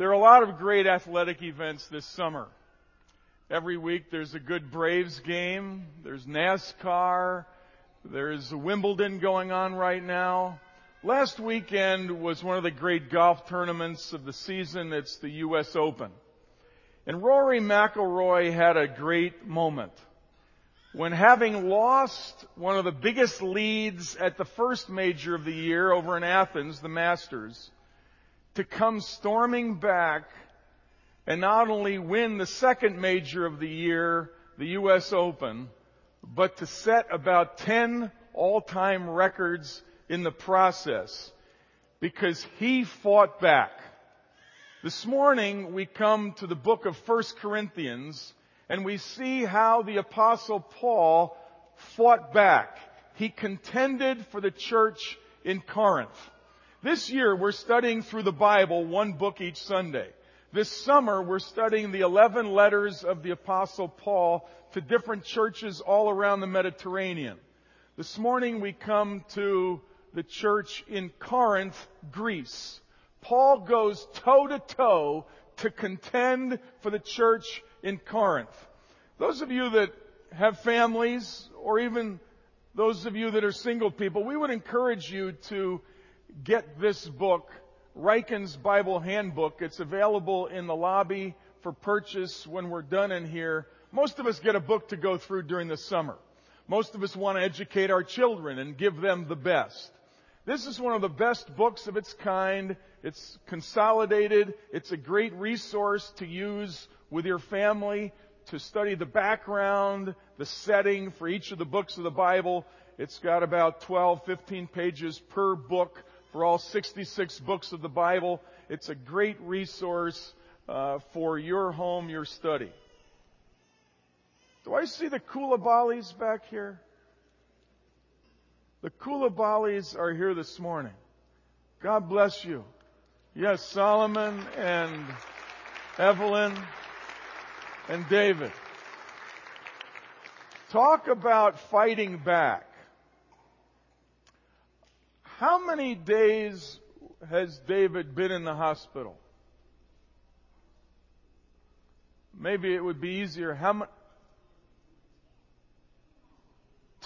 There are a lot of great athletic events this summer. Every week there's a good Braves game, there's NASCAR, there's Wimbledon going on right now. Last weekend was one of the great golf tournaments of the season. It's the U.S. Open. And Rory McIlroy had a great moment when having lost one of the biggest leads at the first major of the year over in Athens, the Masters, to come storming back and not only win the second major of the year, the U.S. Open, but to set about 10 all-time records in the process because he fought back. This morning we come to the book of 1 Corinthians and we see how the apostle Paul fought back. He contended for the church in Corinth. This year we're studying through the Bible one book each Sunday. This summer we're studying the 11 letters of the apostle Paul to different churches all around the Mediterranean. This morning we come to the church in Corinth, Greece. Paul goes toe to toe to contend for the church in Corinth. Those of you that have families or even those of you that are single people, we would encourage you to get this book, Ryken's Bible Handbook. It's available in the lobby for purchase when we're done in here. Most of us get a book to go through during the summer. Most of us want to educate our children and give them the best. This is one of the best books of its kind. It's consolidated. It's a great resource to use with your family to study the background, the setting for each of the books of the Bible. It's got about 12, 15 pages per book for all 66 books of the Bible. It's a great resource uh, for your home, your study. Do I see the Koulibalis back here? The Koulibalis are here this morning. God bless you. Yes, Solomon and Evelyn and David. Talk about fighting back. How many days has David been in the hospital? Maybe it would be easier. How much?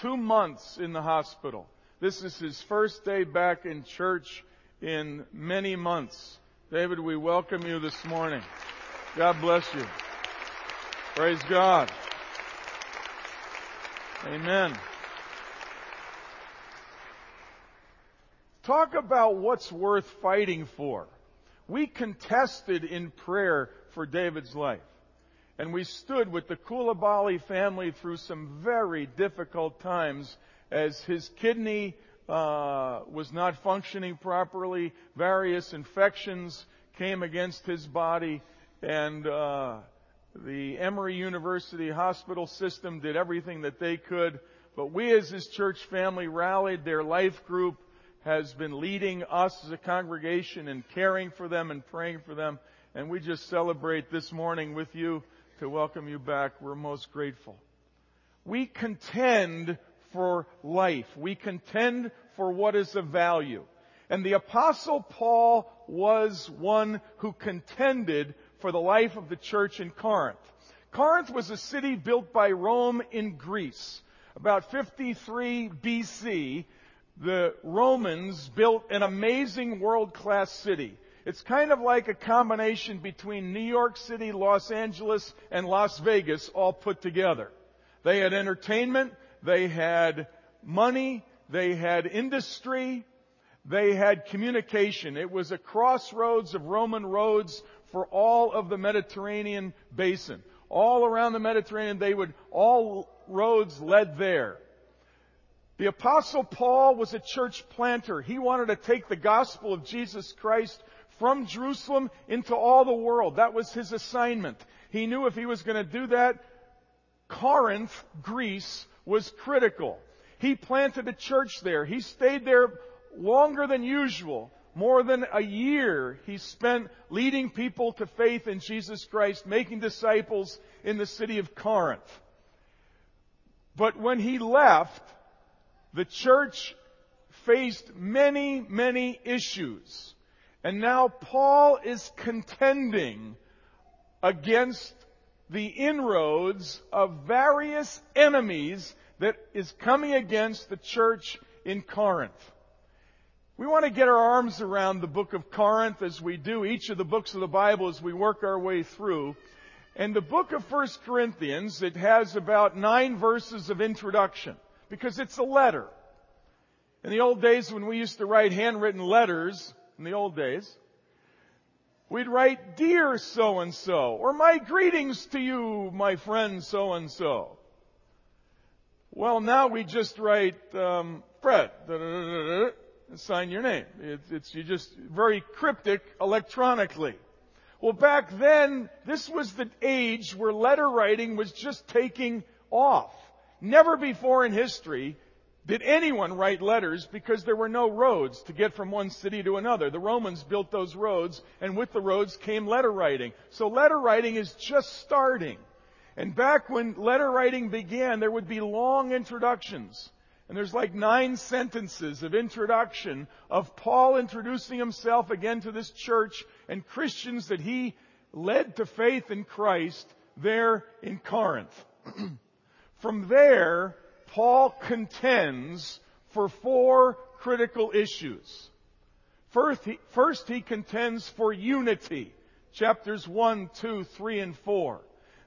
Two months in the hospital. This is his first day back in church in many months. David, we welcome you this morning. God bless you. Praise God. Amen. Talk about what's worth fighting for. We contested in prayer for David's life. And we stood with the Koulibaly family through some very difficult times as his kidney uh, was not functioning properly. Various infections came against his body, and uh, the Emory University hospital system did everything that they could. But we, as his church family, rallied. Their life group has been leading us as a congregation and caring for them and praying for them. And we just celebrate this morning with you to welcome you back. We're most grateful. We contend for life. We contend for what is of value. And the apostle Paul was one who contended for the life of the church in Corinth. Corinth was a city built by Rome in Greece. About 53 BC, the Romans built an amazing world class city. It's kind of like a combination between New York City, Los Angeles, and Las Vegas all put together. They had entertainment, they had money, they had industry, they had communication. It was a crossroads of Roman roads for all of the Mediterranean basin. All around the Mediterranean, they would, all roads led there. The apostle Paul was a church planter. He wanted to take the gospel of Jesus Christ from Jerusalem into all the world. That was his assignment. He knew if he was going to do that, Corinth, Greece, was critical. He planted a church there. He stayed there longer than usual. More than a year he spent leading people to faith in Jesus Christ, making disciples in the city of Corinth. But when he left, the church faced many, many issues. And now Paul is contending against the inroads of various enemies that is coming against the church in Corinth. We want to get our arms around the book of Corinth as we do each of the books of the Bible as we work our way through. And the book of 1 Corinthians, it has about nine verses of introduction because it's a letter. In the old days when we used to write handwritten letters, in the old days, we'd write, Dear so and so, or my greetings to you, my friend so and so. Well, now we just write, um, Fred, sign your name. It's, it's you just very cryptic electronically. Well, back then, this was the age where letter writing was just taking off. Never before in history did anyone write letters because there were no roads to get from one city to another. The Romans built those roads, and with the roads came letter writing. So letter writing is just starting. And back when letter writing began, there would be long introductions. And there's like nine sentences of introduction of Paul introducing himself again to this church and Christians that he led to faith in Christ there in Corinth. From there, Paul contends for four critical issues. First he, first, he contends for unity. Chapters 1, 2, 3, and 4.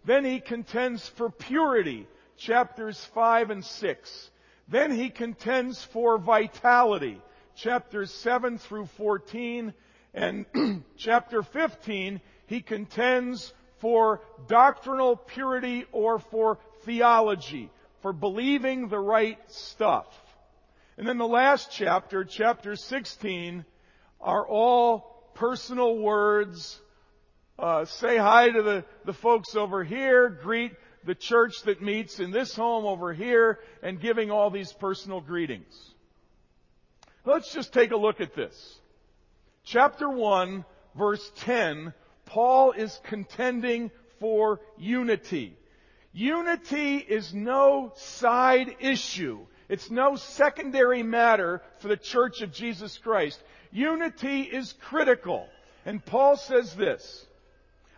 Then he contends for purity. Chapters 5 and 6. Then he contends for vitality, chapters 7 through 14, and chapter 15, he contends for doctrinal purity or for theology, for believing the right stuff. And then the last chapter, chapter 16, are all personal words. Uh, say hi to the, the folks over here, greet the church that meets in this home over here and giving all these personal greetings. Let's just take a look at this. Chapter 1, verse 10, Paul is contending for unity. Unity is no side issue. It's no secondary matter for the church of Jesus Christ. Unity is critical. And Paul says this,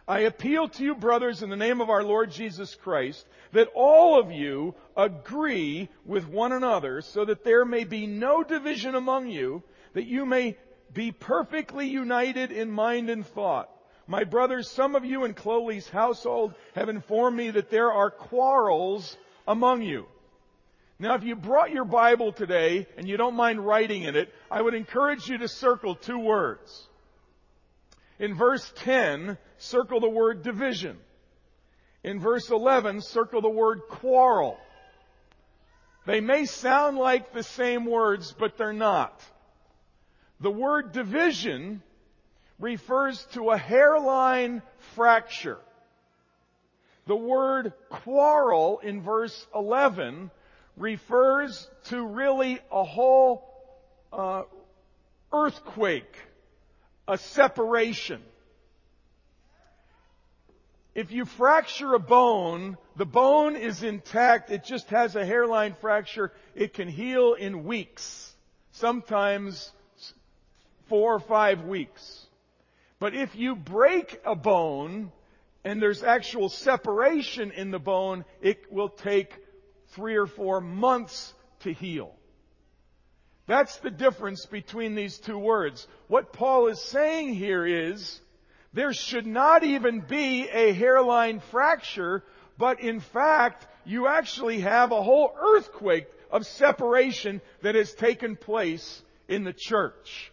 I appeal to you, brothers, in the name of our Lord Jesus Christ, that all of you agree with one another so that there may be no division among you, that you may be perfectly united in mind and thought. My brothers, some of you in Chloe's household have informed me that there are quarrels among you. Now, if you brought your Bible today and you don't mind writing in it, I would encourage you to circle two words. In verse 10, circle the word division. In verse 11, circle the word quarrel. They may sound like the same words, but they're not. The word division refers to a hairline fracture. The word quarrel in verse 11 refers to really a whole uh, earthquake, a separation. If you fracture a bone, the bone is intact, it just has a hairline fracture, it can heal in weeks, sometimes four or five weeks. But if you break a bone and there's actual separation in the bone, it will take three or four months to heal. That's the difference between these two words. What Paul is saying here is, there should not even be a hairline fracture, but in fact, you actually have a whole earthquake of separation that has taken place in the church.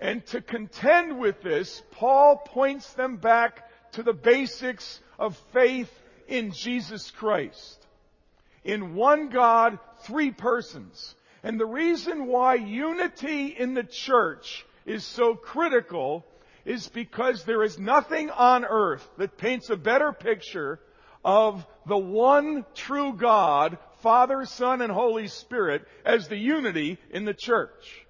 And to contend with this, Paul points them back to the basics of faith in Jesus Christ. In one God, three persons. And the reason why unity in the church is so critical is because there is nothing on earth that paints a better picture of the one true God, Father, Son, and Holy Spirit as the unity in the church.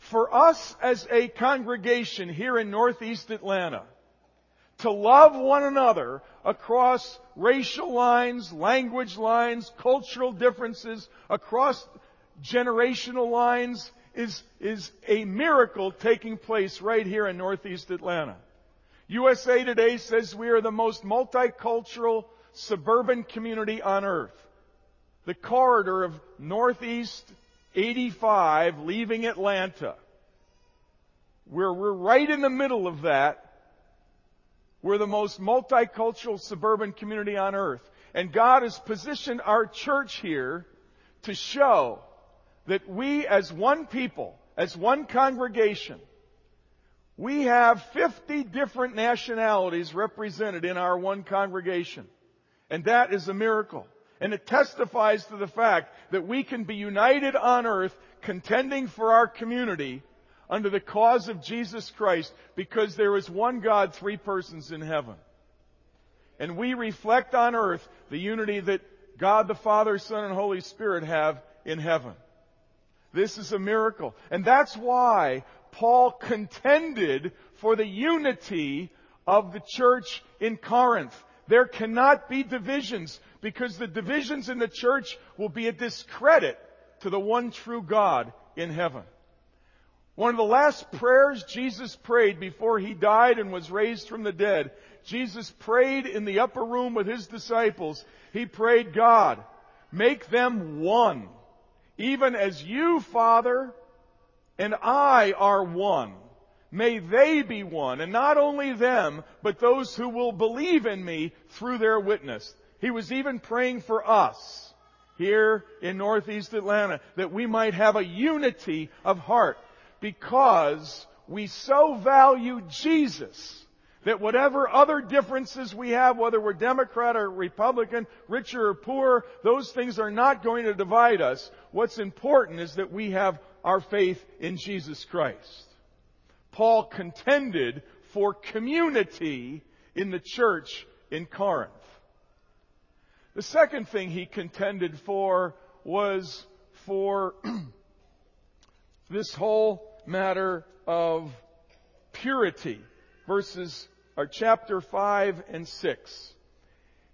For us as a congregation here in Northeast Atlanta, to love one another across racial lines, language lines, cultural differences, across generational lines, is, is a miracle taking place right here in Northeast Atlanta. USA Today says we are the most multicultural suburban community on earth. The corridor of Northeast 85 leaving Atlanta, where we're right in the middle of that, we're the most multicultural suburban community on earth. And God has positioned our church here to show that we as one people, as one congregation, we have 50 different nationalities represented in our one congregation. And that is a miracle. And it testifies to the fact that we can be united on earth contending for our community under the cause of Jesus Christ because there is one God, three persons in heaven. And we reflect on earth the unity that God the Father, Son, and Holy Spirit have in heaven. This is a miracle. And that's why Paul contended for the unity of the church in Corinth. There cannot be divisions because the divisions in the church will be a discredit to the one true God in heaven. One of the last prayers Jesus prayed before he died and was raised from the dead, Jesus prayed in the upper room with his disciples. He prayed, God, make them one, even as you, Father, and I are one. May they be one, and not only them, but those who will believe in me through their witness. He was even praying for us here in Northeast Atlanta that we might have a unity of heart because we so value Jesus that whatever other differences we have, whether we're Democrat or Republican, richer or poor, those things are not going to divide us. What's important is that we have our faith in Jesus Christ. Paul contended for community in the church in Corinth. The second thing he contended for was for this whole matter of purity. Verses, or chapter 5 and 6.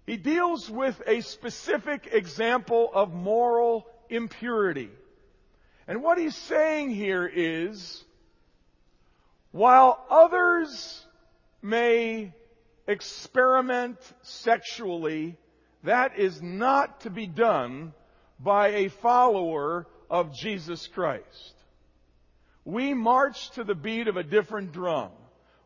He deals with a specific example of moral impurity. And what he's saying here is, while others may experiment sexually, that is not to be done by a follower of Jesus Christ. We march to the beat of a different drum.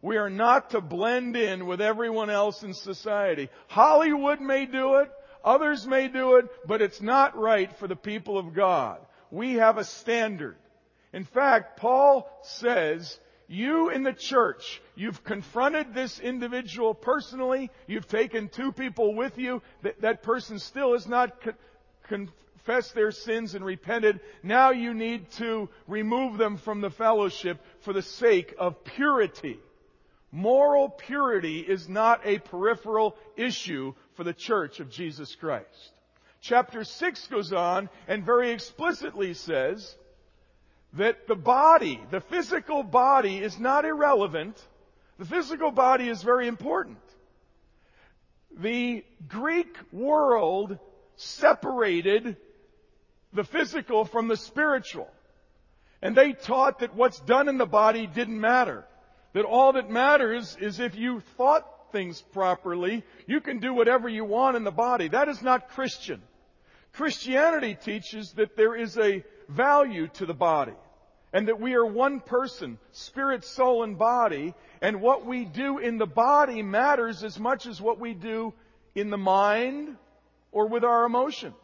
We are not to blend in with everyone else in society. Hollywood may do it, others may do it, but it's not right for the people of God. We have a standard. In fact, Paul says, you in the church, you've confronted this individual personally, you've taken two people with you, that, that person still has not con- confessed their sins and repented, now you need to remove them from the fellowship for the sake of purity. Moral purity is not a peripheral issue for the church of Jesus Christ. Chapter 6 goes on and very explicitly says that the body, the physical body is not irrelevant. The physical body is very important. The Greek world separated the physical from the spiritual. And they taught that what's done in the body didn't matter. That all that matters is if you thought things properly, you can do whatever you want in the body. That is not Christian. Christianity teaches that there is a value to the body and that we are one person, spirit, soul, and body, and what we do in the body matters as much as what we do in the mind or with our emotions.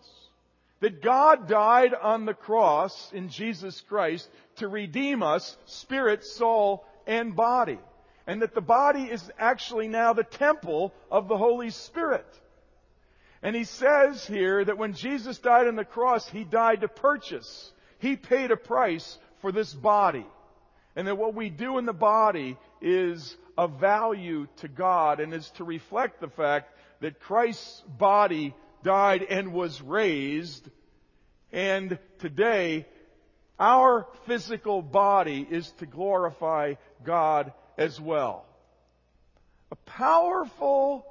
That God died on the cross in Jesus Christ to redeem us, spirit, soul, and body. And that the body is actually now the temple of the Holy Spirit. And he says here that when Jesus died on the cross, he died to purchase. He paid a price for this body. And that what we do in the body is of value to God and is to reflect the fact that Christ's body died and was raised. And today, our physical body is to glorify God as well. A powerful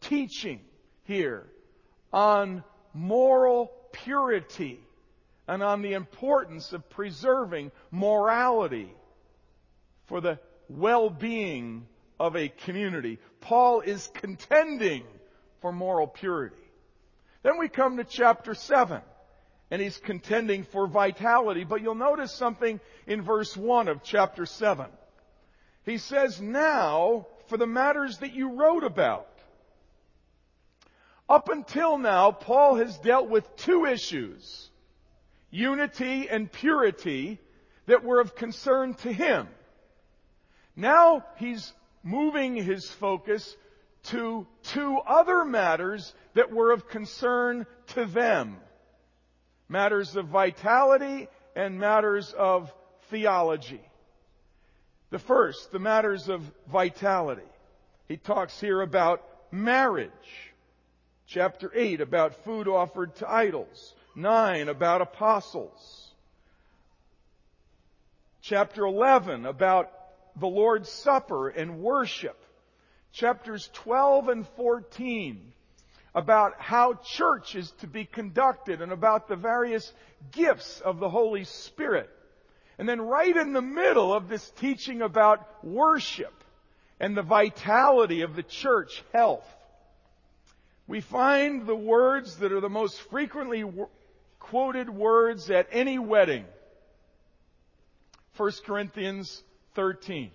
teaching here on moral purity. And on the importance of preserving morality for the well-being of a community. Paul is contending for moral purity. Then we come to chapter 7 and he's contending for vitality. But you'll notice something in verse 1 of chapter 7. He says, now for the matters that you wrote about. Up until now, Paul has dealt with two issues. Unity and purity that were of concern to him. Now he's moving his focus to two other matters that were of concern to them matters of vitality and matters of theology. The first, the matters of vitality. He talks here about marriage. Chapter 8 about food offered to idols. 9 about apostles. Chapter 11 about the Lord's Supper and worship. Chapters 12 and 14 about how church is to be conducted and about the various gifts of the Holy Spirit. And then right in the middle of this teaching about worship and the vitality of the church health, we find the words that are the most frequently quoted words at any wedding. 1 Corinthians 13.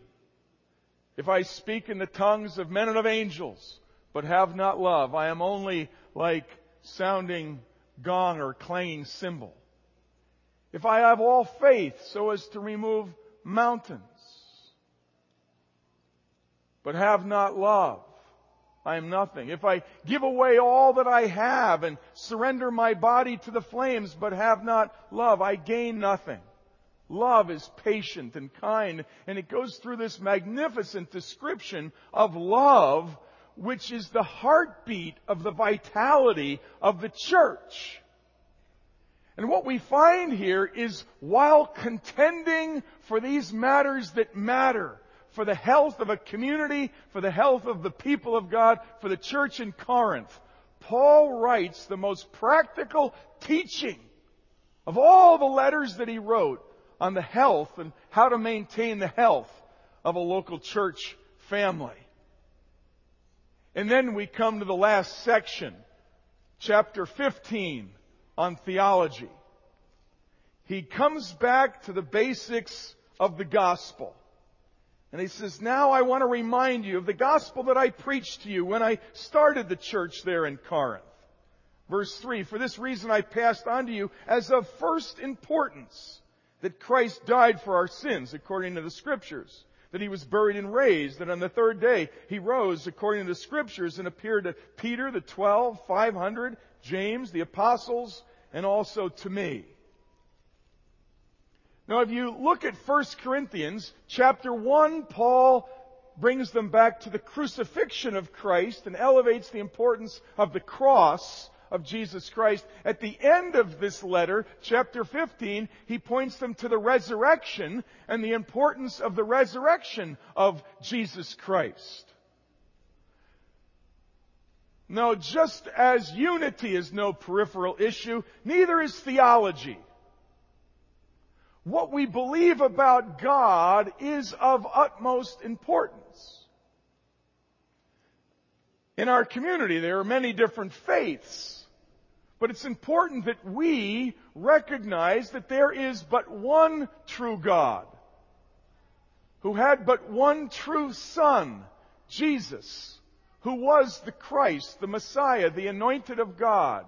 If I speak in the tongues of men and of angels, but have not love. I am only like sounding gong or clanging cymbal. If I have all faith so as to remove mountains, but have not love, I am nothing. If I give away all that I have and surrender my body to the flames, but have not love, I gain nothing. Love is patient and kind, and it goes through this magnificent description of love which is the heartbeat of the vitality of the church. And what we find here is while contending for these matters that matter, for the health of a community, for the health of the people of God, for the church in Corinth, Paul writes the most practical teaching of all the letters that he wrote on the health and how to maintain the health of a local church family. And then we come to the last section, chapter 15 on theology. He comes back to the basics of the gospel. And he says, now I want to remind you of the gospel that I preached to you when I started the church there in Corinth. Verse 3, for this reason I passed on to you as of first importance that Christ died for our sins according to the scriptures that he was buried and raised, that on the third day he rose according to the scriptures and appeared to Peter, the twelve, five hundred, James, the apostles, and also to me. Now if you look at 1 Corinthians chapter 1, Paul brings them back to the crucifixion of Christ and elevates the importance of the cross of Jesus Christ. At the end of this letter, chapter 15, he points them to the resurrection and the importance of the resurrection of Jesus Christ. Now, just as unity is no peripheral issue, neither is theology. What we believe about God is of utmost importance. In our community, there are many different faiths. But it's important that we recognize that there is but one true God who had but one true Son, Jesus, who was the Christ, the Messiah, the anointed of God,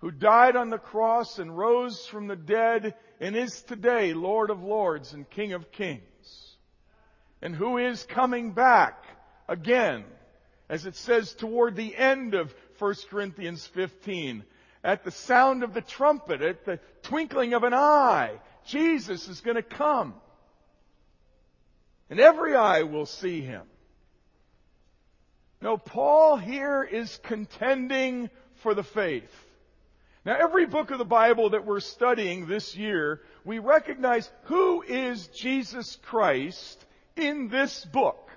who died on the cross and rose from the dead and is today Lord of Lords and King of Kings, and who is coming back again, as it says toward the end of 1 Corinthians 15. At the sound of the trumpet, at the twinkling of an eye, Jesus is going to come. And every eye will see him. No, Paul here is contending for the faith. Now every book of the Bible that we're studying this year, we recognize who is Jesus Christ in this book.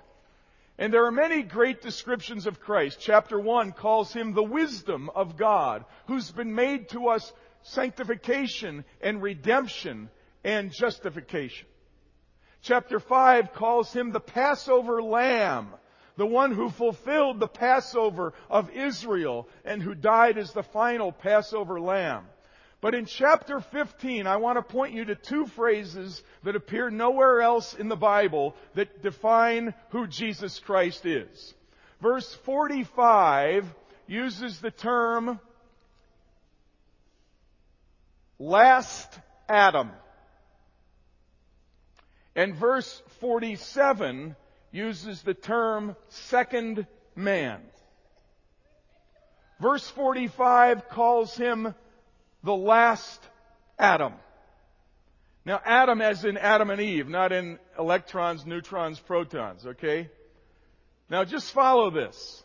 And there are many great descriptions of Christ. Chapter 1 calls him the wisdom of God, who's been made to us sanctification and redemption and justification. Chapter 5 calls him the Passover Lamb, the one who fulfilled the Passover of Israel and who died as the final Passover Lamb. But in chapter 15, I want to point you to two phrases that appear nowhere else in the Bible that define who Jesus Christ is. Verse 45 uses the term last Adam. And verse 47 uses the term second man. Verse 45 calls him the last Adam. Now, Adam as in Adam and Eve, not in electrons, neutrons, protons, okay? Now just follow this.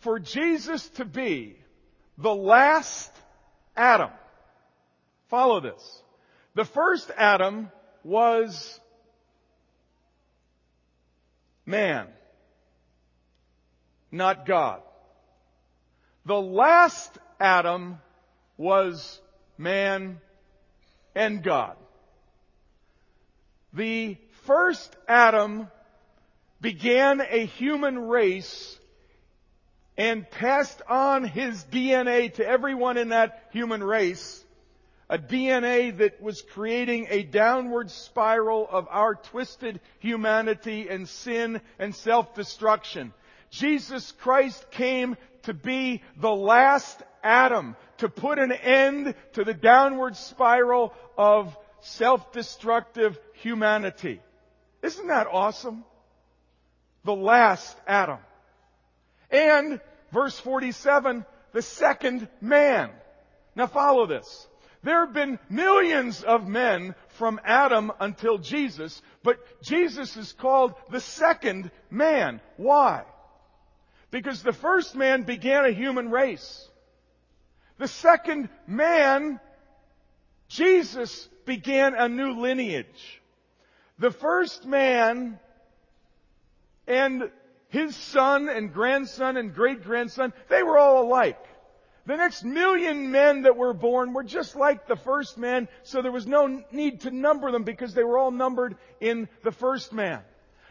For Jesus to be the last Adam, follow this. The first Adam was man, not God. The last Adam was man and God. The first Adam began a human race and passed on his DNA to everyone in that human race a DNA that was creating a downward spiral of our twisted humanity and sin and self-destruction. Jesus Christ came to be the last Adam, to put an end to the downward spiral of self-destructive humanity. Isn't that awesome? The last Adam. And, verse 47, the second man. Now follow this. There have been millions of men from Adam until Jesus, but Jesus is called the second man. Why? Because the first man began a human race. The second man, Jesus, began a new lineage. The first man and his son and grandson and great grandson, they were all alike. The next million men that were born were just like the first man, so there was no need to number them because they were all numbered in the first man.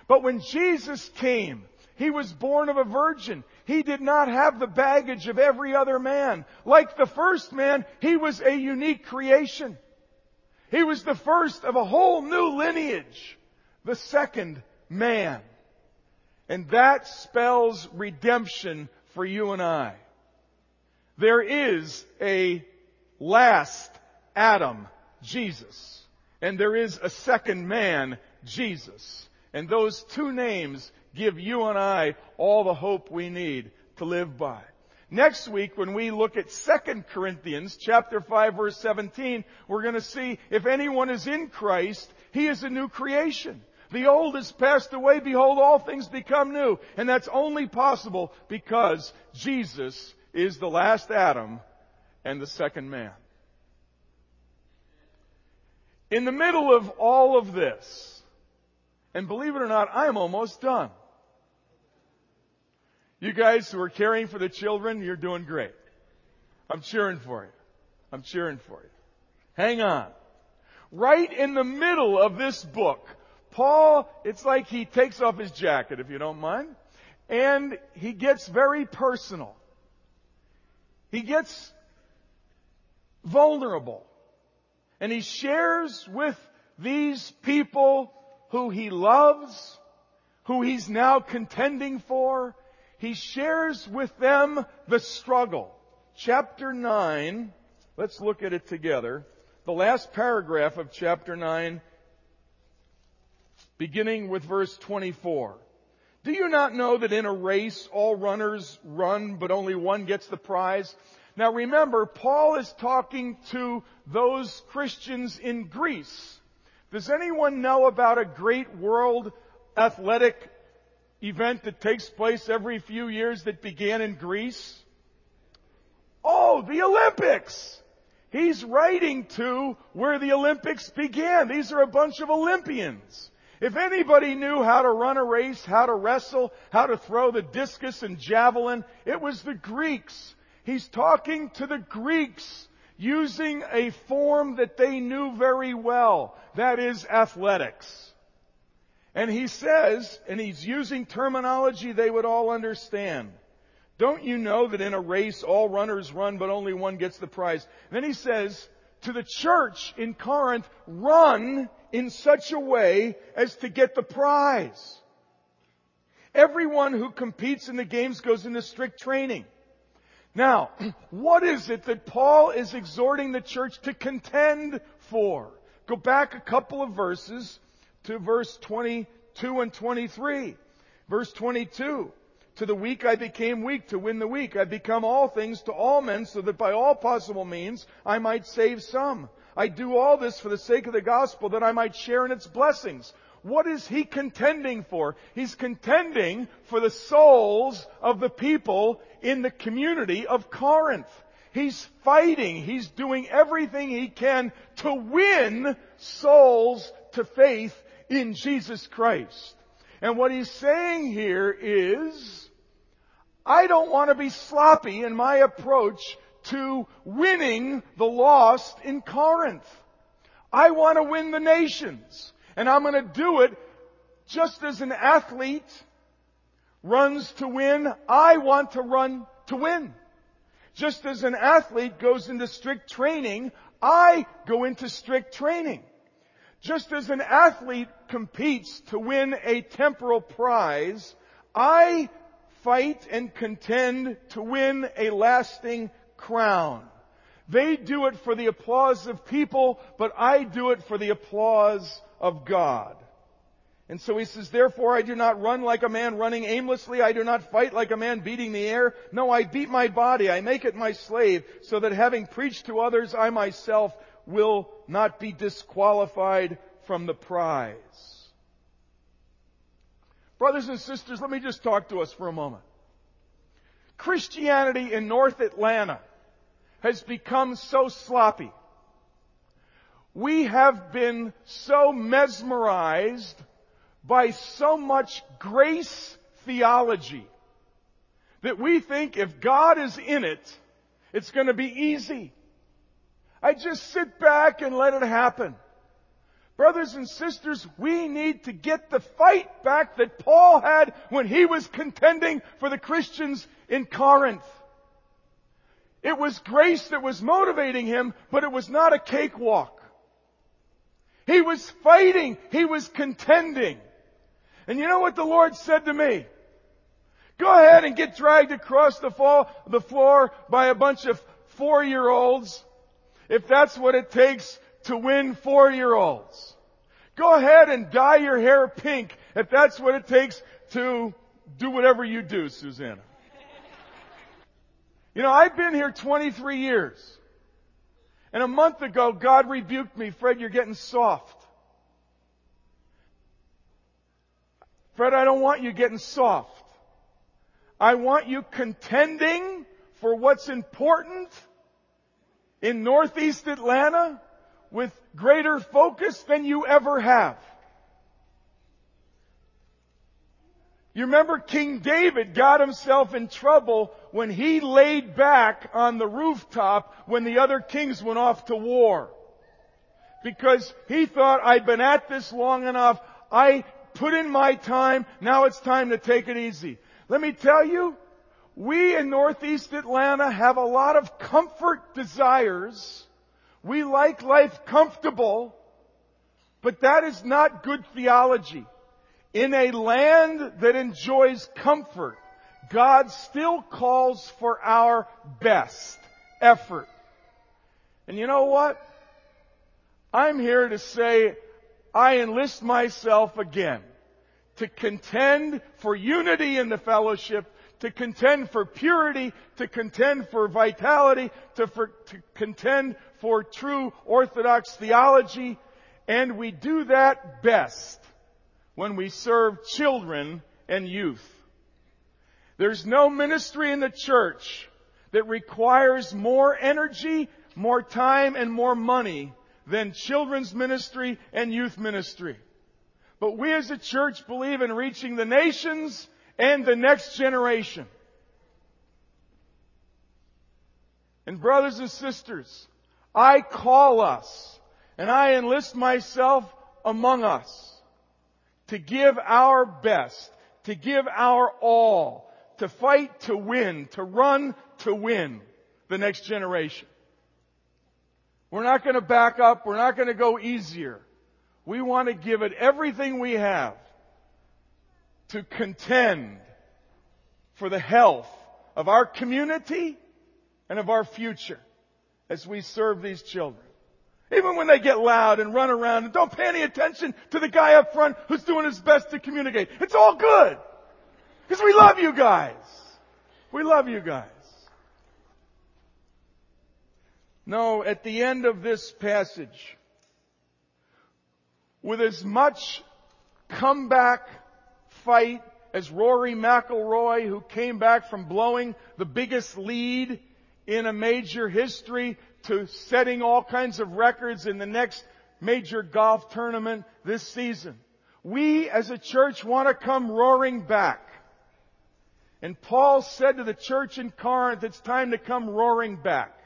But when Jesus came, he was born of a virgin. He did not have the baggage of every other man. Like the first man, he was a unique creation. He was the first of a whole new lineage. The second man. And that spells redemption for you and I. There is a last Adam, Jesus. And there is a second man, Jesus. And those two names give you and I all the hope we need to live by. Next week, when we look at 2 Corinthians chapter 5 verse 17, we're going to see if anyone is in Christ, he is a new creation. The old has passed away. Behold, all things become new. And that's only possible because Jesus is the last Adam and the second man. In the middle of all of this, and believe it or not, I am almost done. You guys who are caring for the children, you're doing great. I'm cheering for you. I'm cheering for you. Hang on. Right in the middle of this book, Paul, it's like he takes off his jacket, if you don't mind, and he gets very personal. He gets vulnerable. And he shares with these people who he loves, who he's now contending for, he shares with them the struggle. Chapter 9, let's look at it together. The last paragraph of chapter 9, beginning with verse 24. Do you not know that in a race all runners run, but only one gets the prize? Now remember, Paul is talking to those Christians in Greece. Does anyone know about a great world athletic event that takes place every few years that began in Greece? Oh, the Olympics! He's writing to where the Olympics began. These are a bunch of Olympians. If anybody knew how to run a race, how to wrestle, how to throw the discus and javelin, it was the Greeks. He's talking to the Greeks. using a form that they knew very well. That is athletics. And he says, and he's using terminology they would all understand. Don't you know that in a race all runners run but only one gets the prize? And then he says to the church in Corinth, run in such a way as to get the prize. Everyone who competes in the games goes into strict training. Now, what is it that Paul is exhorting the church to contend for? Go back a couple of verses to verse 22 and 23. Verse 22. To the weak I became weak to win the weak. I become all things to all men so that by all possible means I might save some. I do all this for the sake of the gospel that I might share in its blessings. What is he contending for? He's contending for the souls of the people in the community of Corinth. He's fighting. He's doing everything he can to win souls to faith in Jesus Christ. And what he's saying here is, I don't want to be sloppy in my approach to winning the lost in Corinth. I want to win the nations. And I'm going to do it just as an athlete runs to win. I want to run to win. Just as an athlete goes into strict training, I go into strict training. Just as an athlete competes to win a temporal prize, I fight and contend to win a lasting crown. They do it for the applause of people, but I do it for the applause of God. And so he says, therefore I do not run like a man running aimlessly. I do not fight like a man beating the air. No, I beat my body. I make it my slave so that having preached to others, I myself will not be disqualified from the prize. Brothers and sisters, let me just talk to us for a moment. Christianity in North Atlanta has become so sloppy. We have been so mesmerized by so much grace theology that we think if God is in it, it's going to be easy. I just sit back and let it happen. Brothers and sisters, we need to get the fight back that Paul had when he was contending for the Christians in Corinth. It was grace that was motivating him, but it was not a cakewalk. He was fighting. He was contending. And you know what the Lord said to me? Go ahead and get dragged across the, floor by a bunch of four-year-olds if that's what it takes to win four-year-olds. Go ahead and dye your hair pink if that's what it takes to do whatever you do, Susanna. You know, I've been here 23 years. And a month ago, God rebuked me, Fred, you're getting soft. Fred, I don't want you getting soft. I want you contending for what's important in Northeast Atlanta with greater focus than you ever have. You remember King David got himself in trouble when he laid back on the rooftop when the other kings went off to war. Because he thought, I've been at this long enough, I put in my time, now it's time to take it easy. Let me tell you, we in Northeast Atlanta have a lot of comfort desires. We like life comfortable, but that is not good theology. In a land that enjoys comfort, God still calls for our best effort. And you know what? I'm here to say I enlist myself again to contend for unity in the fellowship, to contend for purity, to contend for vitality, to, for, to contend for true orthodox theology, and we do that best when we serve children and youth. There's no ministry in the church that requires more energy, more time, and more money than children's ministry and youth ministry. But we as a church believe in reaching the nations and the next generation. And brothers and sisters, I call us and I enlist myself among us to give our best, to give our all, to fight to win, to run to win the next generation. We're not going to back up. We're not going to go easier. We want to give it everything we have to contend for the health of our community and of our future as we serve these children. Even when they get loud and run around and don't pay any attention to the guy up front who's doing his best to communicate. It's all good. Because we love you guys. We love you guys. No, at the end of this passage, with as much comeback fight as Rory McIlroy, who came back from blowing the biggest lead in a major history to setting all kinds of records in the next major golf tournament this season. We as a church want to come roaring back. And Paul said to the church in Corinth, it's time to come roaring back.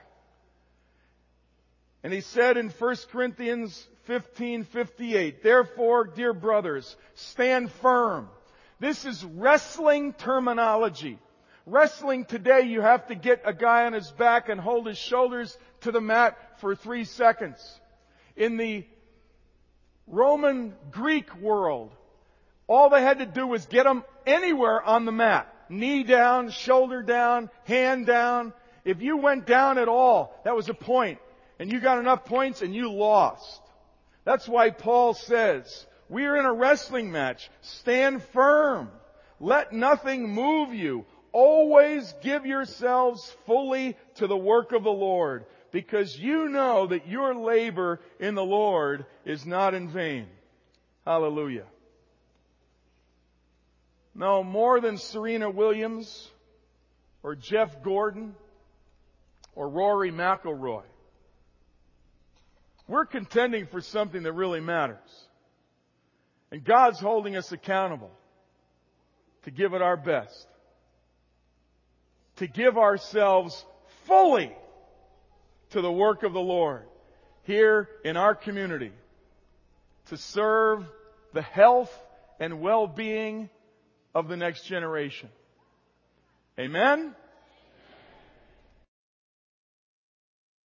And he said in 1 Corinthians 15:58, therefore, dear brothers, stand firm. This is wrestling terminology. Wrestling today, you have to get a guy on his back and hold his shoulders to the mat for three seconds. In the Roman Greek world, all they had to do was get them anywhere on the mat. Knee down, shoulder down, hand down. If you went down at all, that was a point. And you got enough points and you lost. That's why Paul says, we are in a wrestling match. Stand firm. Let nothing move you. Always give yourselves fully to the work of the Lord because you know that your labor in the Lord is not in vain. Hallelujah. No, more than Serena Williams or Jeff Gordon or Rory McIlroy. We're contending for something that really matters. And God's holding us accountable to give it our best. To give ourselves fully to the work of the Lord here in our community. To serve the health and well-being of the next generation. Amen?